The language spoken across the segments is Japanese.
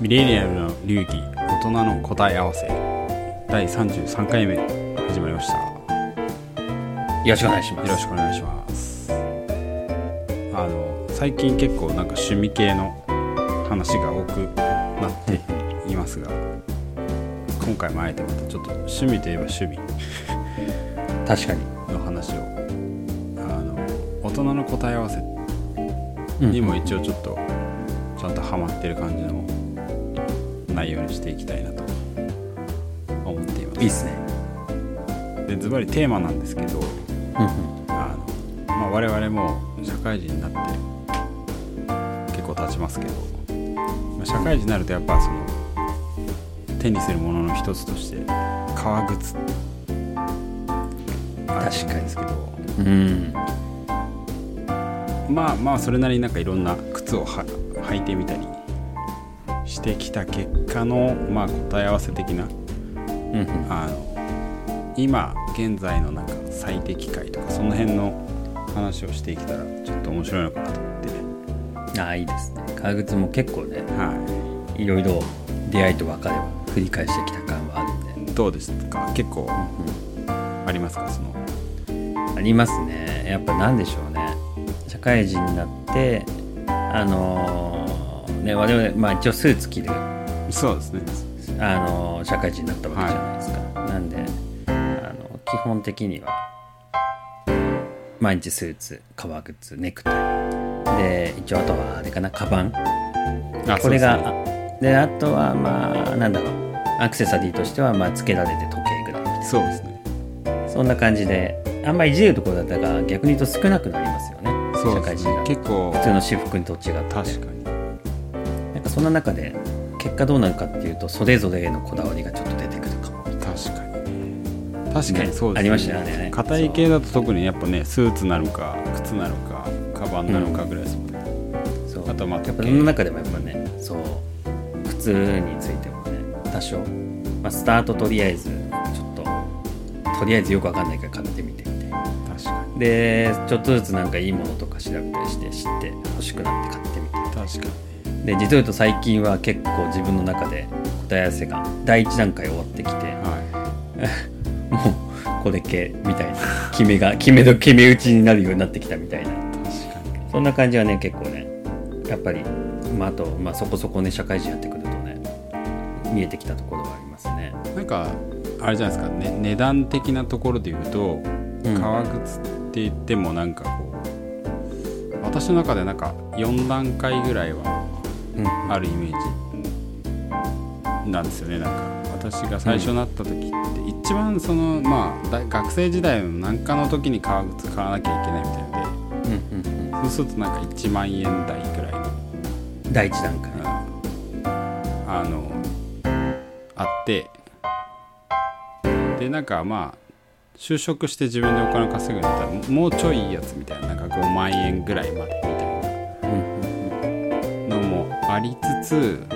ミレニアルの流儀大人の答え合わせ。第33回目始まりました。よよろしくお願いします。ろしくお願いします。あの最近結構なんか趣味系の話が多くなっていますが今回もあえてまたちょっと趣味といえば趣味。確かに。の話を。あの大人の答え合わせにも一応ちょっとちゃんとハマってる感じの内容にしていきたいなと思っています。いいっすね。でズバリテーマなんですけどあの、まあ、我々も社会人になって結構経ちますけど、まあ、社会人になるとやっぱその手にするものの一つとして革靴。あると思うんですけど。うん。まあまあそれなりになんかいろんな靴をは履いてみたりしてきた結果の、まあ、答え合わせ的なうんあの今現在のなんか最適解とかその辺の話をしていけたらちょっと面白いのかなと思って。ああいいですね。革靴も結構ねはい。ろいろ出会いと別れを繰り返してきた感はあるんで、いどうですか？結構ありますか？その。ありますね。やっぱなんでしょうね。社会人になってあのーね我々まあ一応スーツ着る。そうですね。あの社会人になったわけじゃないですか、なんであの基本的には毎日スーツ革靴ネクタイ。で一応あとはあれかなカバン。あこれがですね。あとはまあなんだろう。アクセサリーとしてはまあつけられて時計ぐらいそうですね。なそんな感じであんまりいじれるところだったら逆に言うと少なくなりますよね。ね。社会人が結構普通の私服と違って。確かにそんな中で結果どうなるかっていうとそれぞれへのこだわりがちょっと出てくるかも。確かに。確かにそうですね。ありましたよね。硬い系だと特にやっぱねスーツなのか靴なのかカバンなのかぐらいですもんね、そう。あとまあやっぱその中でもやっぱねそう。靴についてもね多少、まあ、スタートとりあえずちょっととりあえずよくわかんないから買ってみてみたいな。確かに。でちょっとずつなんかいいものとか調べたりして知って欲しくなって買ってみて。確かにで実を言うと最近は結構自分の中で答え合わせが第一段階終わってきては もうこれ系みたいな決めが決めど決め打ちになるようになってきたみたいな。い確かに。そんな感じはね結構ねやっぱり、まあ、あと、まあ、そこそこね社会人やってくるとね見えてきたところはありますね。なんかあれじゃないですか、ね、値段的なところで言うとうん。革靴って言ってもなんかこう私の中でなんか4段階ぐらいはうんあるイメージなんですよね。なんか私が最初なった時って一番そのまあ大学生時代の何かの時に革靴買わなきゃいけないみたいなでそうするとなんか1万円台ぐらいのうん第一段階あのあって。でなんかまあ就職して自分でお金を稼ぐんだったらもうちょいいいやつみたいななんか5万円ぐらいまで。みありつつ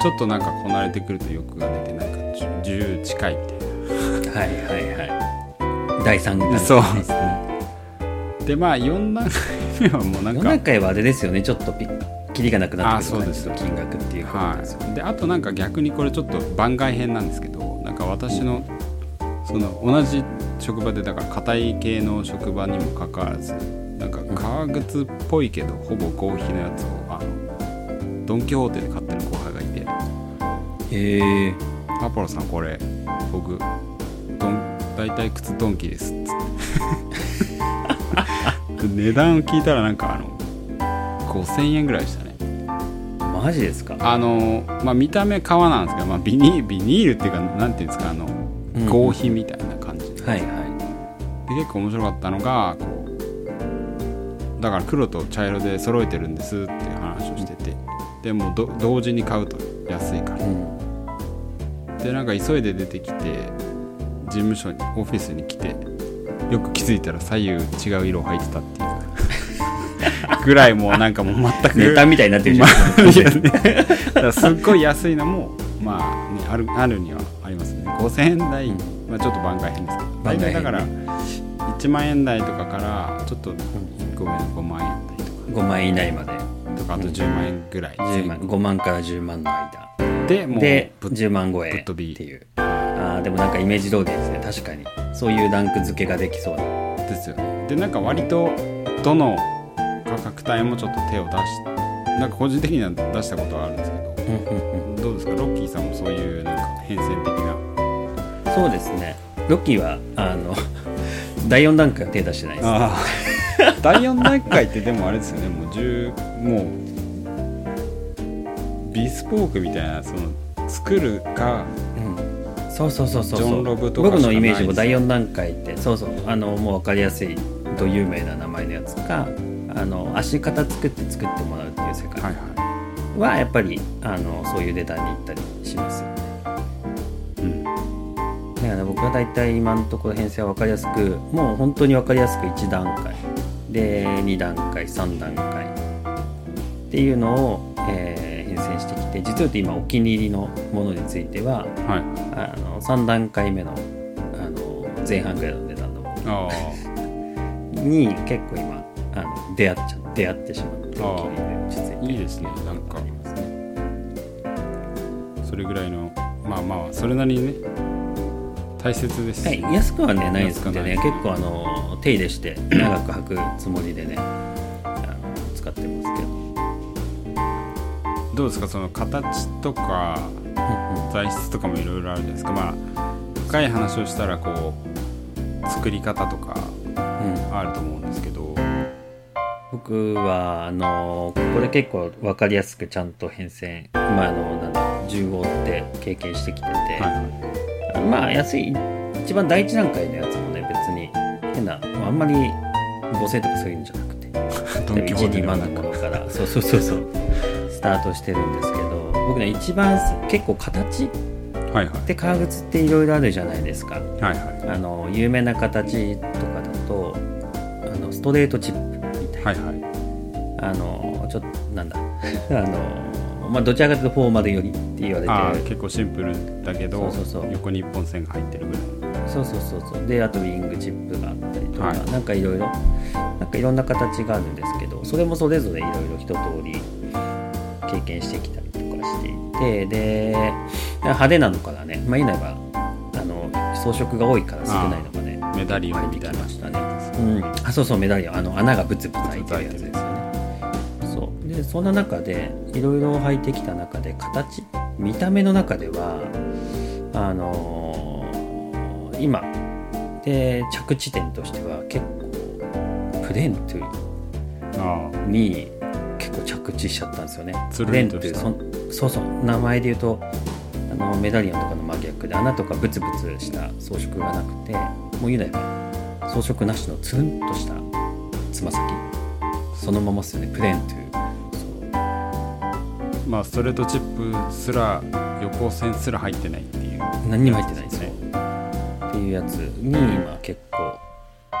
ちょっとなんかこなれてくると欲が出てなんか10近いみたいうんはいはいはい。第三段階そうですね。なでまあ4段階目はもうなん4か段階はあれですよね。ちょっとピキリがなくなってくる感じと金額っていうことですよね、はい、であとなんか逆にこれちょっと番外編なんですけどなんか私のその同じ職場でだから硬い系の職場にもかかわらずなんか革靴っぽいけどほぼ合皮のやつをドン・キホーテで買ってる後輩がいて。へえ「アポロさんこれ僕ドン大体靴ドンキです」っつってで値段を聞いたらなんかあの5000円ぐらいでしたね。マジですか？あのまあ見た目革なんですけど、まあ、ビニビニールっていうかなんていうんですかあのうん合皮みたいな感じ。で,、はいはで結構面白かったのがこうだから黒と茶色で揃えてるんですっていう話をしててでもど同時に買うと安いから。い、うん、でなんか急いで出てきて事務所にオフィスに来てよく気づいたら左右違う色を履いてたっていう。ぐらいもうなんかもう全く。ネタみたいになってるじゃまん、すっごい安いのもまあ、ね、あるあるにはありますね。5000円台、うん。まあ、ちょっと番外編ですけど。大体だから1万円台とかからちょっと1個上の5万円台とか。5万円以内まで。とかあと10万円ぐらい、10万。5万から10万の間。でもうでぶっ10万超え。ぶっていう。あーでもなんかイメージ通りですね。確かに。そういうランク付けができそうな。ですよね。でなんか割とどの価格帯もちょっと手を出しなんか個人的には出したことはあるんですけど。どうですか？ロッキーさんもそういうなんか変遷的な。そうですね。ロッキーはあの 第4段階は手出してないです。ああ 第4段階ってでもあれですよね。もう10もうビスポークみたいなその作るかうん。そうそうそうそうジョンロブとか僕のイメージも第4段階ってそうそうあのもう分かりやすいと有名な名前のやつかあの足型作って作ってもらうっていう世界はやっぱりあのそういう値段に行ったりしますよね。い、うん、だから僕は大体今のところ編成は分かりやすくもう本当に分かりやすく1段階で2段階3段階。っていうのを、えー編成してきて実を言うと今お気に入りのものについてははい。あの3段階目のあの前半ぐらいの値段のもあのに結構今あの出会っちゃ出会ってしまってお気に入りで落ち着いていいですねなんか。それぐらいのまあまあそれなりにね大切です。はい、安くはねないですんでね。結構あの手入れして長く履くつもりでねあの使ってますけど、どうですか？その形とかうんうん。材質とかもいろいろあるじゃないですか。まあ深い話をしたらこう作り方とかうん。あると思うんですけど。僕はあのこれ結構分かりやすくちゃんと変遷まああのなんだ10号って経験してきてて、はいまあ安い一番第一段階のやつもね別に変なあんまり5000とかそういうんじゃなくて。ドン・キホーテ12万のものから。そうそうそうそう。スタートしてるんですけど僕ね一番結構形はいはい。で革靴っていろいろあるじゃないですか。はいはい。あの有名な形とかだとあのストレートチップみたいな、はいはい。あのちょっとなんだ。あのまあどちらかというとフォーマル寄りって言われて結構シンプルだけど横に一本線が入ってるぐらいそうそうそうそう。であとウィングチップがあったりとか、はい。なんかいろいろなんかいろんな形があるんですけどそれもそれぞれいろいろ一通り経験してきたりとかしていてで派手なのからね。まあ言えばあの装飾が多いから少ないのがね。メダリオンみたいな。きましたね、うん、あそうそうメダリオン。あの穴がブツブツ開いてるやつですよねでそんな中でいろいろ履いてきた中で形？見た目の中ではあのー今。で着地点としては結構プレントゥあに結構着地しちゃったんですよね。プレントりとした。ゥそんそうそう。名前で言うとあのメダリオンとかの真逆で穴とかブツブツした装飾がなくてもう言うなれば装飾なしのツンとしたつま先。そのままですよねプレーントゥまあストレートチップすら横線すら入ってないっていう。何にも入ってないんですよ。ねっていうやつに今結構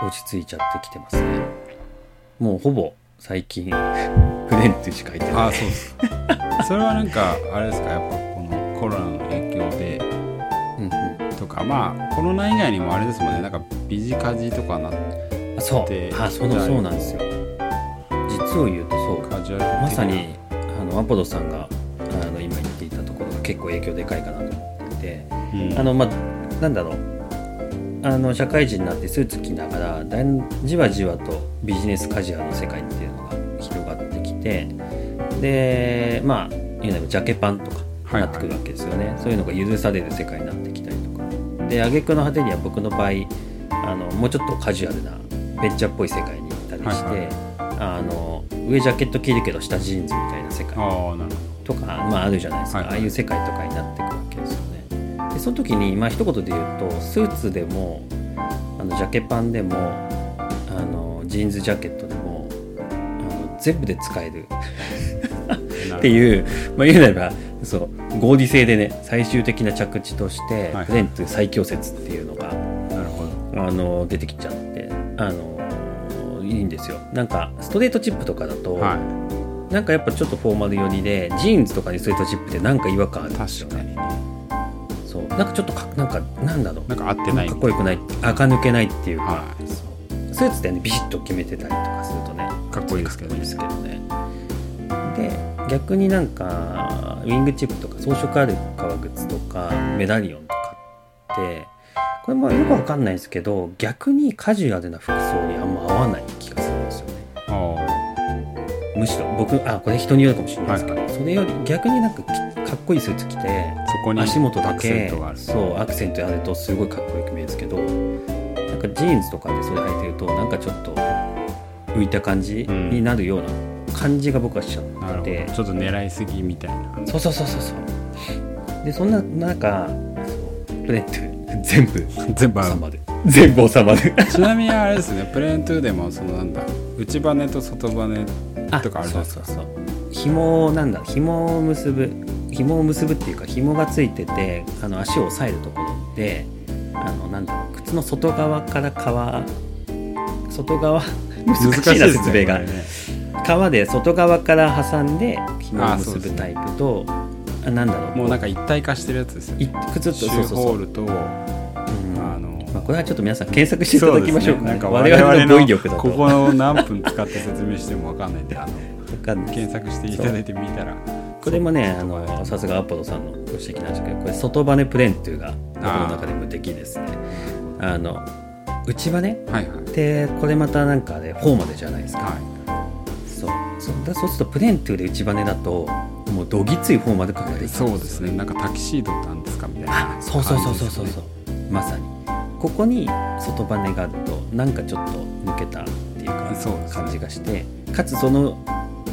落ち着いちゃってきてますね。もうほぼ最近 プレーントゥしか入ってない。ああそうです。かそれはなんかあれですか？やっぱこのコロナの影響でうんうん。とか。まあコロナ以外にもあれですもんね。なんかビジカジとかなあそう。であそうなんですよ。実を言うとそうカジュアルまさにあのアポロさんがあの今言っていたところが結構影響でかいかなと思っていてうん。あのまあなんだろう。あの社会人になってスーツ着ながらだんじわじわとビジネスカジュアルの世界っていうのが広がってきてでまあ言うなればジャケパンとかはいはい。なってくるわけですよね、そういうのが許される世界になってきたりとか。で挙句の果てには僕の場合あのもうちょっとカジュアルなベンチャーっぽい世界に行ったりして、はいはい。あの上ジャケット着るけど下ジーンズみたいな世界。とか、まあ、あるじゃないですか、はいはい。ああいう世界とかになってくるわけですよね。でその時に、まあ一言で言うとスーツでもあのジャケパンでもあのジーンズジャケットでもあの全部で使える。っていう、まあ、言うなればそう合理性でね最終的な着地として、はレント最強説っていうのがあの出てきちゃってあのいいんですよ。なんかストレートチップとかだと、はなんかやっぱちょっとフォーマル寄りでジーンズとかにストレートチップってなんか違和感あるいんですよね。ね。そう。なんかちょっとかなんかなんだろう。なんか合ってないかっこよくない。赤抜けないっていうか、はそうスーツでねビシッと決めてたりとかするとねかっこいいですけどね。ですけどね。で逆になんかウィングチップとか装飾ある革靴とかメダリオンとかってこれもよくわかんないですけど逆にカジュアルな服装にあんま合わない気がするんですよね。あむしろ僕あこれ人によるかもしれないですけど、それより逆になんかきかっこいいスーツ着てあそこに足元だアクセンけトがある。そうアクセントやるとすごいかっこよく見えるんですけどなんかジーンズとかでそれ履いてるとなんかちょっと浮いた感じうんになるような感じが僕はしちゃって。ど、ちょっと狙いすぎみたいな。そうそうそうそうそう。でそんな中そうプレント全部。全部ある収まる全部収まるちなみにあれですねプレーントゥーでもそのなんだ内バネと外バネとかあるじゃないですか。そうそうそう。紐をなんだ。紐を結ぶ紐を結ぶっていうか紐がついててあの足を押さえるところであのなんだろう靴の外側から革外側難しいな説明が、これね。革で外側から挟んで紐を結ぶタイプとあなんだろうもうなんか一体化してるやつですよいね靴とシューホールとうん。あのまあ、これはちょっと皆さん検索していただきましょうか,、なんか我我々々の語彙力だのと。ここの何分使って説明してもわかんないんであの検索していただいてみたら。これもねあのさすがアポロさんのご指摘なんですけどこれ外バネプレーンっていうが僕の中で無敵ですね。あの内バネはいはい。ってこれまたなんかねフォーマルじゃないですか、はそう。そう。だそうするとプレーントゥーで内バネだともうどぎついフォーマル感ができるいそうですね。なんかタキシードなんですかみたいなあそうそうそうそうそうそう。まさに。ここに外バネがあるとなんかちょっと抜けたっていうか感じがしてかつその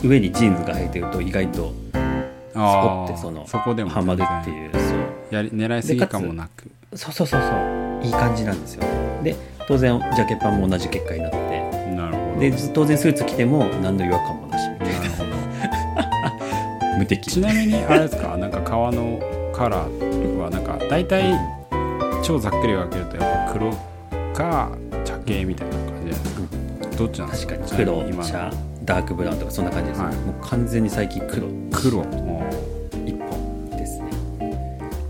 上にジーンズが履いてると意外とスポッてそのそこでもはまるっていうそう。やり狙いすぎ感もなく。そうそうそうそう。いい感じなんですよ。で当然ジャケパンも同じ結果になって。なるほど。で当然スーツ着ても何の違和感も無敵。ちなみにあれですか？なんか革のカラーはなんか大体超ざっくり分けるとやっぱ黒か茶系みたいな感じですか？どっちなんですか？確かに黒今の。茶ダークブラウンとかそんな感じです。ね、はい。もう完全に最近黒。黒。一本ですね。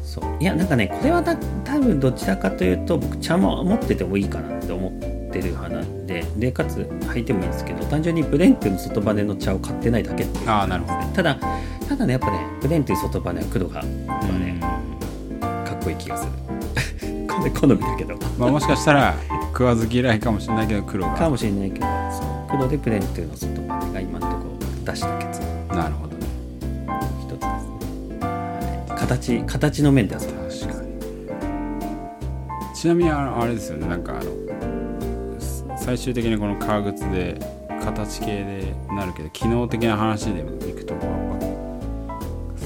そう。いやなんかねこれはだ多分どちらかというと僕茶も持っててもいいかなって思ってる派なんででかつ履いてもいいんですけど単純にブレントゥの外バネの茶を買ってないだけっていあなるほど。ただただねやっぱねブレントゥ外バネは黒がねん。かっこいい気がする。これ好みだけど。まあもしかしたら食わず嫌いかもしれないけど黒が。かもしれないけどそう黒でブレントゥの外バネが今のところ出した結論。なるほど。ね一つですね、はい、形形の面ではそう。確かに。ちなみにあれですよね。なんかあのす最終的にこの革靴で形系でなるけど機能的な話でもいくとやっぱ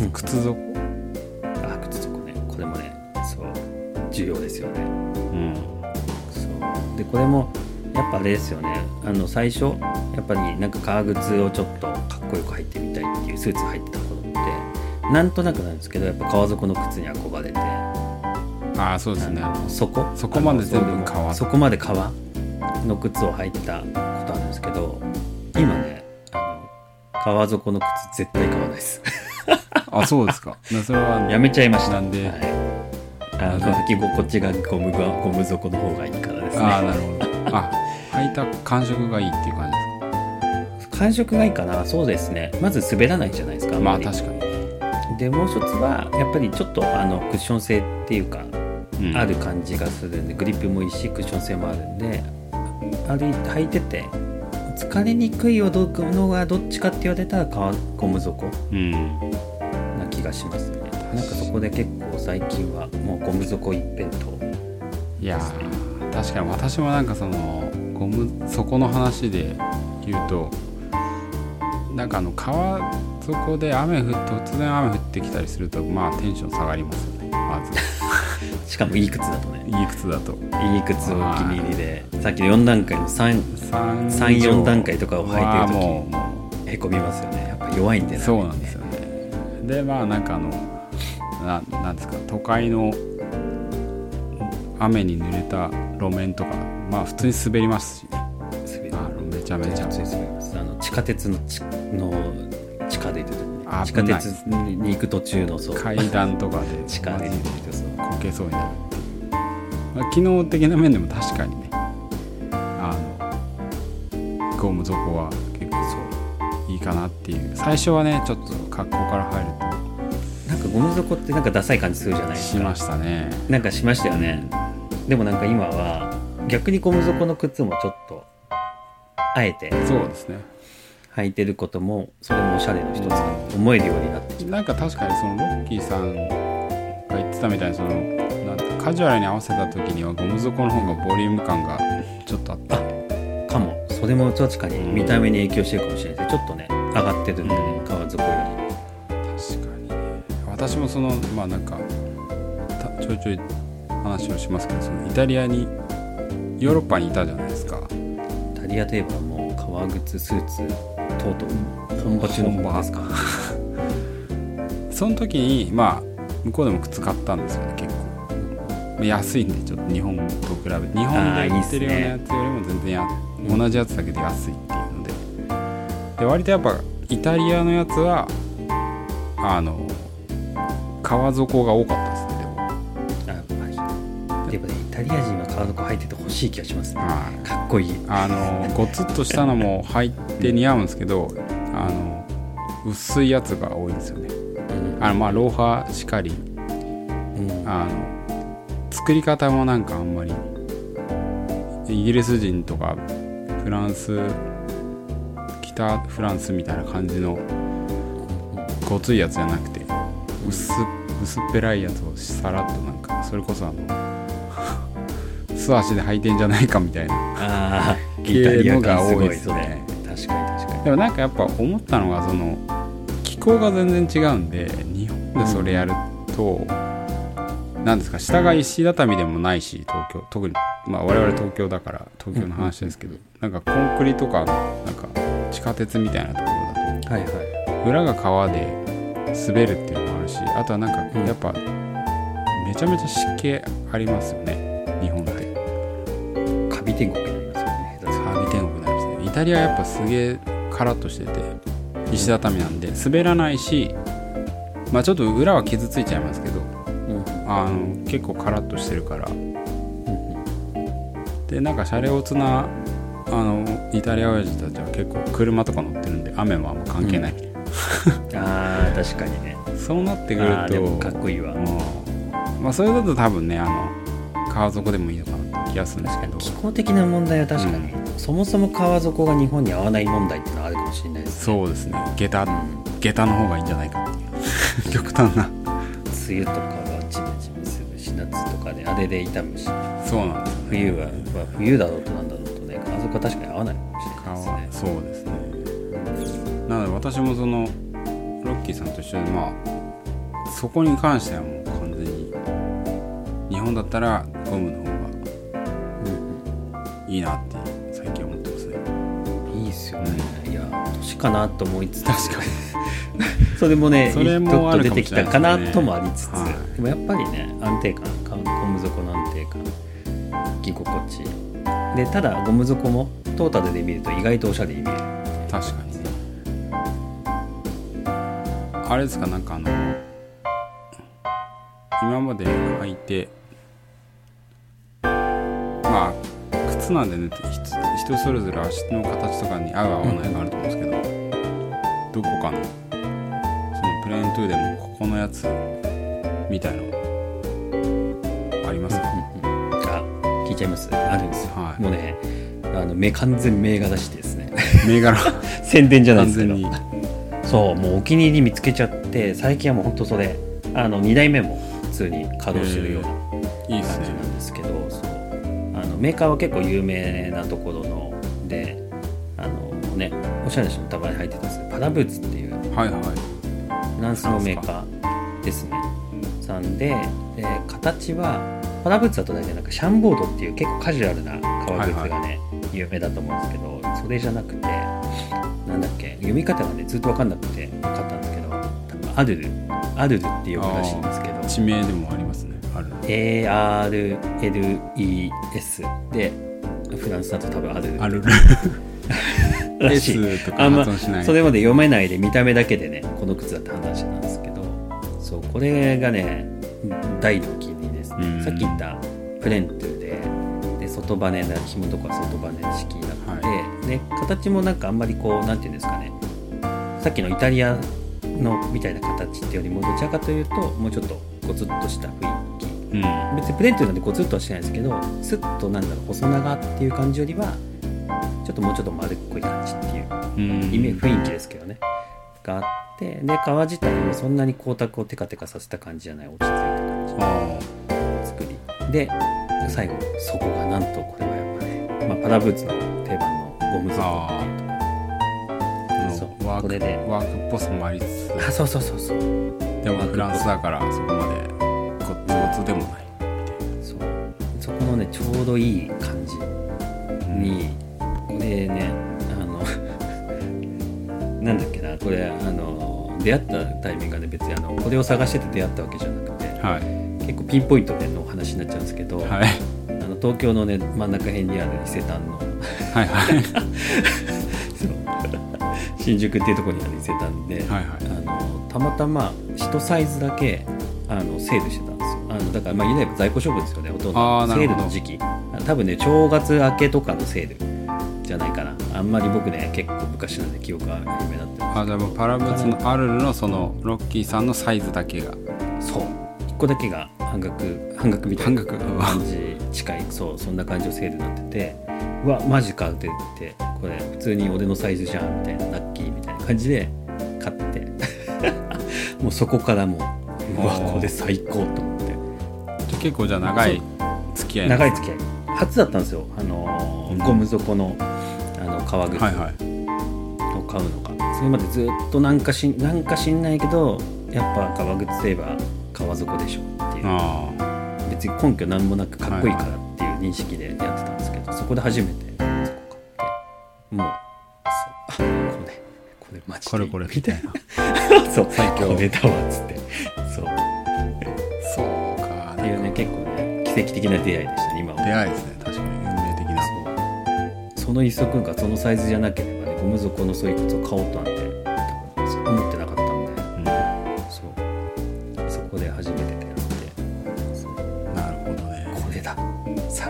うん。靴底。あ靴底ね。これもねそう。重要ですよね。うん。そう。でこれもやっぱあれですよね。あの最初やっぱりなんか革靴をちょっとかっこよく履いてみたいっていうスーツ履いてた頃ってなんとなくなんですけどやっぱ革底の靴に憧れて。ああそうですね。あの底？そこまで全部革？そこまで革の靴を履いてたことあるんですけど今ねあの革底の靴絶対買わないですあそうですか。なそれはやめちゃいました。なんで。はい、あの履き心地がゴムがゴム底の方がいいからですね。ああなるほど。あ履いた感触がいいっていう感じです感触がいいかな。そうですね。まず滑らないじゃないですかかまあ確かに、でもう一つはやっぱりちょっとあのクッション性っていうか、うん。ある感じがするんでグリップもいいしクッション性もあるんで歩いて履いてて疲れにくいのがどっちかって言われたら革ゴム底。うんがしますね。なんかそこで結構最近はもうゴム底一辺倒。いやー確かに私もなんかそのゴム底の話で言うとなんかあの川底で雨降って突然雨降ってきたりするとまあテンション下がりますよね。まず。しかもいい靴だとね。いい靴だと。いい靴をお気に入りで。さっきの4段階の3 34段階とかを履いてる時もうもへこみますよね。やっぱ弱いんでうそうなんですよねでまあなんかあのななんですか都会の雨に濡れた路面とかまあ普通に滑りますし。ねあのめちゃ。めちゃあの地下鉄のちの地下で地下鉄に行く途中のそう。階段とかで 地下でこけそうになる。まあ、機能的な面でも確かにねあのゴム底は結構そういいかなっていう。最初はねちょっと格好から入るゴム底ってなんかダサい感じするじゃないですか。としましたね。なんかしましたよね。でもなんか今は逆にゴム底の靴もちょっとあえてそうですね。履いてることもそれもおしゃれの一つだと思えるようになってきなんか確かにそのロッキーさんが言ってたみたいにそのなんてカジュアルに合わせた時にはゴム底の方がボリューム感がちょっとあった。たかも。それも確かに見た目に影響してるかもしれない。ですちょっとね上がってるんでね革底よ確かに。ね私もそのまあなんかたちょいちょい話をしますけどそのイタリアにヨーロッパにいたじゃないですか。りタリアといえばもう革靴スーツとうとう本場中の本場ですか？その時にまあ向こうでも靴買ったんですよね結構。まあ安いんでちょっと日本と比べて。日本で売ってるようなやつよりも全然や同じやつだけど安いっていうので。で割とやっぱイタリアのやつはあの革底が多かったですねでも。あやっぱねイタリア人は革底履いててほしい気がしますね。はい。かっこいい。あのゴツッとしたのも入って似合うんですけどあの薄いやつが多いんですよね。あのまあローファーしかりうん。あの作り方もなんかあんまりイギリス人とかフランス北フランスみたいな感じのごついやつじゃなくて薄薄っぺらいやつをさらっとなんかそれこそあの 素足で履いてんじゃないかみたいな。系のが多いですね。確かに確かに。でもなんかやっぱ思ったのがその気候が全然違うんで日本でそれやると、なんですか下が石畳でもないし東京特にまあ我々東京だから東京の話ですけど、なんかコンクリとかなんか地下鉄みたいなところだはいはい。と裏が川で滑るっていうるしあとはなんかうん。やっぱめちゃめちゃ湿気ありますよね。日本って。カビ天国になりますよね。下手するサービ天国になりますね。イタリアやっぱすげえカラッとしてて石畳なんで滑らないしまあちょっと裏は傷ついちゃいますけどとうん。あの結構カラッとしてるから。うんでなんかシャレオツなあのイタリア親父たちは結構車とか乗ってるんで雨もあんま関係ないみたい あー確かにね。な、そうなってくるとあーでもかっこいいわ。うん。まあそれだと多分ねあの川底でもいいのかなって気がするんですけど。気候的な問題は確かに、うそもそも革底が日本に合わない問題っていうのはあるかもしれないですね。そうですね。下駄うん。下駄の方がいいんじゃないか。っていう極端な。梅雨とかはジメジメするし夏とかであれで痛むしそうなんです冬は、まあ、冬だろうとなんだろうとね革底は確かに合わないかもしれ顔ないですね。そうですねなので私もそのロッキーさんと一緒でまあそこに関してはもう完全に日本だったらゴムの方がいいなって最近思ってますね。いいっすよね、いや年かなと思いつつ。確かにそれもねそれもちょっと出てきたかなともありつつ、はい。でもやっぱりね安定感かゴム底の安定感着心地でただゴム底もトータルで見ると意外とおしゃれに見える確かにあれですかなんかあの今まで履いてまあ靴なんでねひ人それぞれ足の形とかに合う合わないがあると思うんですけど、どこかのそのプレーントゥーでもここのやつみたいのありますか、あ聞いちゃいます？あるんですよ、はい。もうねあの目完全銘柄してですね。銘柄。宣伝じゃないですけど。完全にそうもうお気に入り見つけちゃって最近はもうほんとそれあの2代目も普通に稼働してるような感じなんですけどそう。あのメーカーは結構有名なところのであのねおしゃれな人もたまに入ってたんですけどパラブーツっていうはいはい。フランスのメーカーですね。さんでで形はパラブーツだと大体なんかシャンボードっていう結構カジュアルな革靴がね、有名だと思うんですけどそれじゃなくてなんだっけ？読み方がねずっと分かんなくて分かったんですけど多分アルルアルルって呼ぶらしいんですけど。地名でもありますねある ARLES でフランスだと多分アル。ルある らしい。S とかあんまそれまで読めないで見た目だけでねこの靴だって判断してたんですけどそうこれがね大のお気に入りですうん。ねさっき言ったプレントゥでで外バネな紐とか外バネ式になってて、で形もなんかあんまりこうなんていうんですかね。さっきのイタリアのみたいな形ってよりもどちらかというともうちょっとゴツッとした雰囲気。うん。別にプレーンというのでゴツッとはしてないですけどスッとなんだろう細長っていう感じよりはちょっともうちょっと丸っこい感じっていううん。イメージ雰囲気ですけどね。があってで皮自体もそんなに光沢をテカテカさせた感じじゃない落ち着いた感じのあ。作り。で最後底がなんとこれはやっぱね、まあ、パラブーツのゴム底ああそワークこれでワークっぽさもありつつ。あそうそうそうそう。でもフランスだからそこまでゴツゴツでもない。そう。そこのねちょうどいい感じに、これねあの なんだっけなこれあの出会ったタイミングがね別にあのこれを探してて出会ったわけじゃなくてはい。結構ピンポイントでのお話になっちゃうんですけど、はい東京のね真ん中辺にある伊勢丹の。はいはい。新宿っていうところにある伊勢丹で、はいはい。あのたまたま1サイズだけあのセールしてたんですよ。あのだからまあ言えば在庫処分ですよねほとんど。セあールの時期。多分ね正月明けとかのセールじゃないかな。あんまり僕ね結構昔なんで記憶が曖昧になってあじゃあもうパラブーツのアルルのそのロッキーさんのサイズだけが。そう。1個だけが半額半額みたいな感じ近い。そうそんな感じのセールになっててうわマジかって言ってこれ普通に俺のサイズじゃんみたいなラッキーみたいな感じで買って。もうそこからもううわこれ最高と思って。結構じゃあ長い付き合い長い付き合い。初だったんですよ。あのーうん。ゴム底のあの革靴はいはい。を買うのが、それまでずっとなんかしなんか知んないけどやっぱ革靴といえば革底でしょっていう。あ別に根拠なんもなくかっこいいからっていう認識でやってたんですけど、そこで初めてそこ買ってもうそうあこれこれマジであこれこれみたいな。そう最強これだわっつって。そう。そうか。っていうね結構ね奇跡的な出会いでしたね今は。出会いですね。確かに。運命的な。その一足がそのサイズじゃなければねゴム底のそういう靴を買おうとなんて思って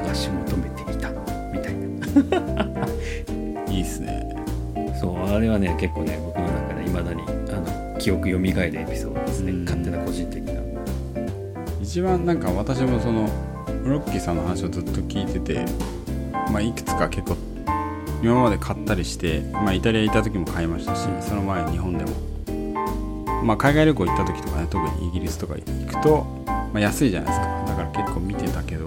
探し求めていたみたいな。いいっすね。そうあれはね結構ね僕の中でいまだにあの記憶蘇るエピソードですね。うん。勝手な個人的な。一番なんか私もそのロッキーさんの話をずっと聞いてて、まあ、いくつか結構今まで買ったりして、まあ、イタリア行った時も買いましたしその前日本でも、まあ、海外旅行行った時とかね特にイギリスとか行くと、まあ、安いじゃないですか。だから結構見てたけど、まあ、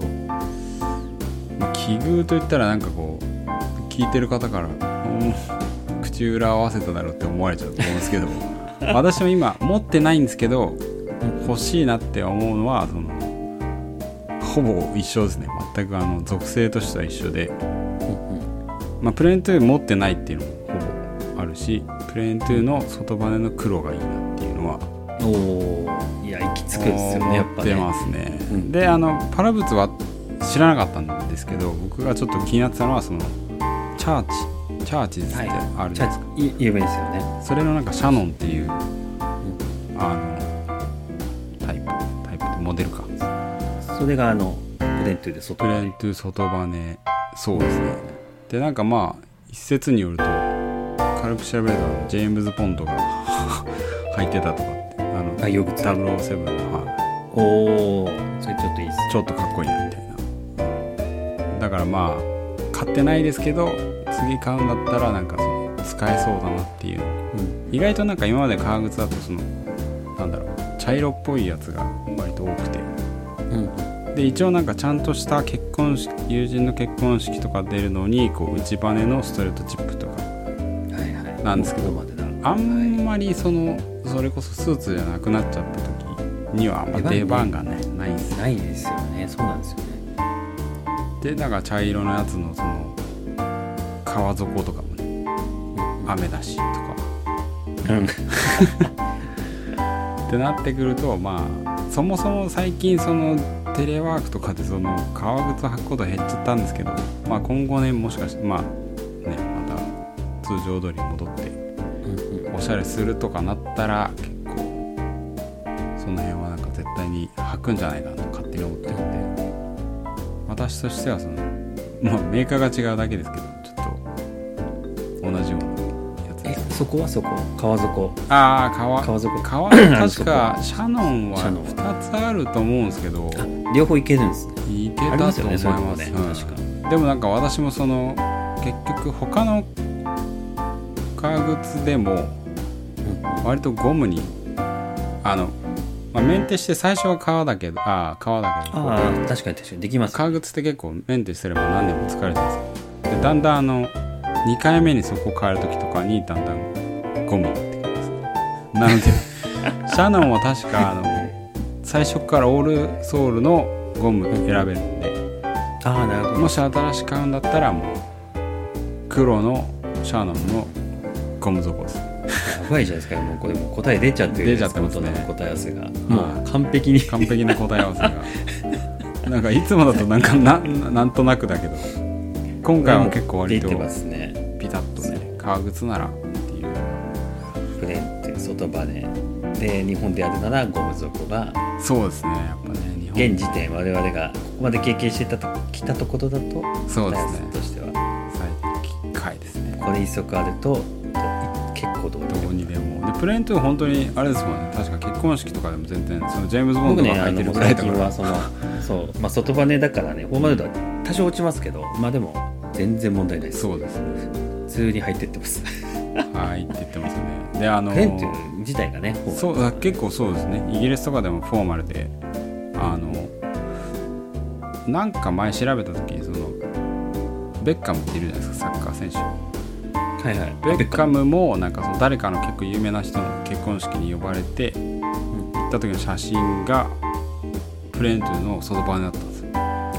奇遇といったらなんかこう聞いてる方から、うん口裏合わせただろうって思われちゃうと思うんですけど 私も今持ってないんですけど欲しいなって思うのはそのほぼ一緒ですね。全くあの属性としては一緒で、まあ、プレーントゥー持ってないっていうのもほぼあるしプレーントゥーの外バネの黒がいいなっていうのはおおいや行き着くんですよねやっぱね。思ってますね、うんであのパラブツは知らなかったんですけど僕がちょっと気になってたのはそのチャーチチャーチズってあるじチャゃないですか、ーチ有名ですよね。それのなんかシャノンっていうあのタイプタイプでモデルか。それがあのプレントゥで外。プレ側ーントゥ外バネそうですね。でなんかまあ一説によると軽く調べるとジェームズ・ポンドが 履いてたとかってあの愛用靴007の、はおおそれちょっといいっすい、ちょっとかっこいいからまあ買ってないですけど次買うんだったらなんかその使えそうだなっていう。のうん。意外となんか今まで革靴だとそのなんだろう茶色っぽいやつが割と多くて。うん。で一応なんかちゃんとした結婚式友人の結婚式とか出るのにこう内バネのストレートチップとかはいはい。なんですけどここまでだ。あんまりそのそれこそスーツじゃなくなっちゃった時にはあんま出出番番がねないないですよね。そうなんですよねでだから茶色のやつのその革底とかもね雨だしとか。うん。ってなってくるとまあそもそも最近そのテレワークとかでその革靴履くこと減っちゃったんですけど、まあ、今後ねもしかしてまあねまた通常通り戻っておしゃれするとかなったら結構その辺はなんか絶対に履くんじゃないかなと勝手に思ってるんで私としてはそのまあメーカーが違うだけですけどちょっと同じようなやつ。えですそこはそこ？川底ああ川川底？川？確かシャノンはシャノン。2つあると思うんですけどあ両方行けるんですね。いけたと思いねそういうとこね。ますうん。確かでもなんか私もその結局他の革靴でもうん。割とゴムにあの、まあ、メンテして最初は革だけどああ革だけどああ確かに確かにできます革靴って結構メンテすれば何年も使えるじゃないです。かでだんだんあの2回目にそこを変える時とかにだんだんゴムになってきます。なので シャノンは確かあの最初からオールソールのゴム選べるんでああなるほど。もし新しく買うんだったらもう黒のシャノンのゴム底ですやばいじゃないですかもうこれもう答え出ちゃってる出ちゃってますね。大人の答え合わせが。いもう完璧に 完璧な答え合わせが。なんかいつもだとなんか ななんとなくだけど。今回は結構割と出てますね。ピタッとね革靴ならっていう。プレーンって外バネで日本でやるならゴム底がそうですねやっぱね日本。現時点我々がここまで経験してたときたところだとそうですね。としては。最近回ですね。これ一足あると結構どどこにでも。でプレーントゥ本当にあれですもんね。確か結婚式とかでも全然そのジェームズ・ボンド僕ねあが履いてるぐらいだから。近はそのそう、まあ、外バネだからねフォーマル度は多少落ちますけどまあでも全然問題ないです。そうですね。普通に入ってってます。はいって言ってますね。であのプレーンっていう自体がねそうあ結構そうですね。イギリスとかでもフォーマルであのなんか前調べた時にそのベッカムっているじゃないですかサッカー選手はいはい。ベッカムもなんかその誰かの結構有名な人の結婚式に呼ばれて行った時の写真がプレーントゥの外バネだったんですよ。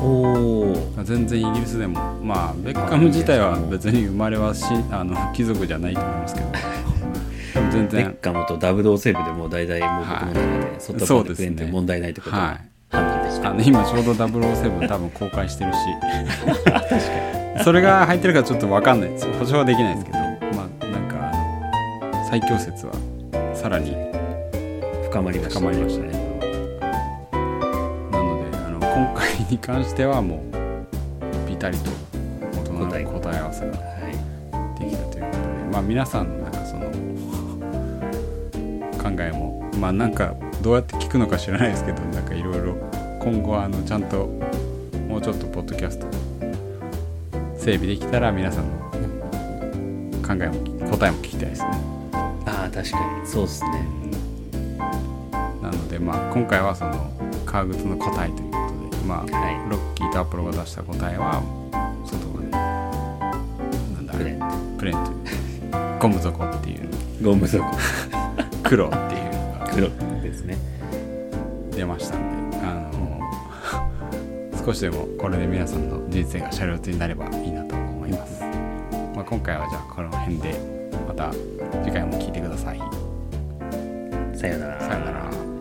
おお全然イギリスでもまあベッカム自体は別に生まれはしあの貴族じゃないと思いますけど。でも全ベ然ッカムと007でもう大体もう僕の中で外バネプレーンって問題ないってことははい。判断できた、あの今ちょうど007多分公開してるし それが入ってるかちょっと分かんないです。よ保証はできないですけどまあなんか最強説はさらに深まりました深まりましたね。なのであの今回に関してはもうぴたりと大人の答え合わせがはい。できたということでまあ皆さんのなんかその考えもまあなんかどうやって聞くのか知らないですけどなんかいろいろ今後はあのちゃんともうちょっとポッドキャスト整備できたら皆さんの考えも答えも聞きたいですね。ああ確かに。そうですね。なのでまあ今回はその革靴の答えということでまあはい。ロッキーとアポロが出した答えは外がねなんだプレーンプレーンというゴム底っていう。ゴム底。黒っていうのが黒ですね。出ましたんで。あの少しでもこれで皆さんの人生が車両になればいいなと思います、まあ、今回はじゃあこの辺でまた次回も聞いてください。さよなら。さよなら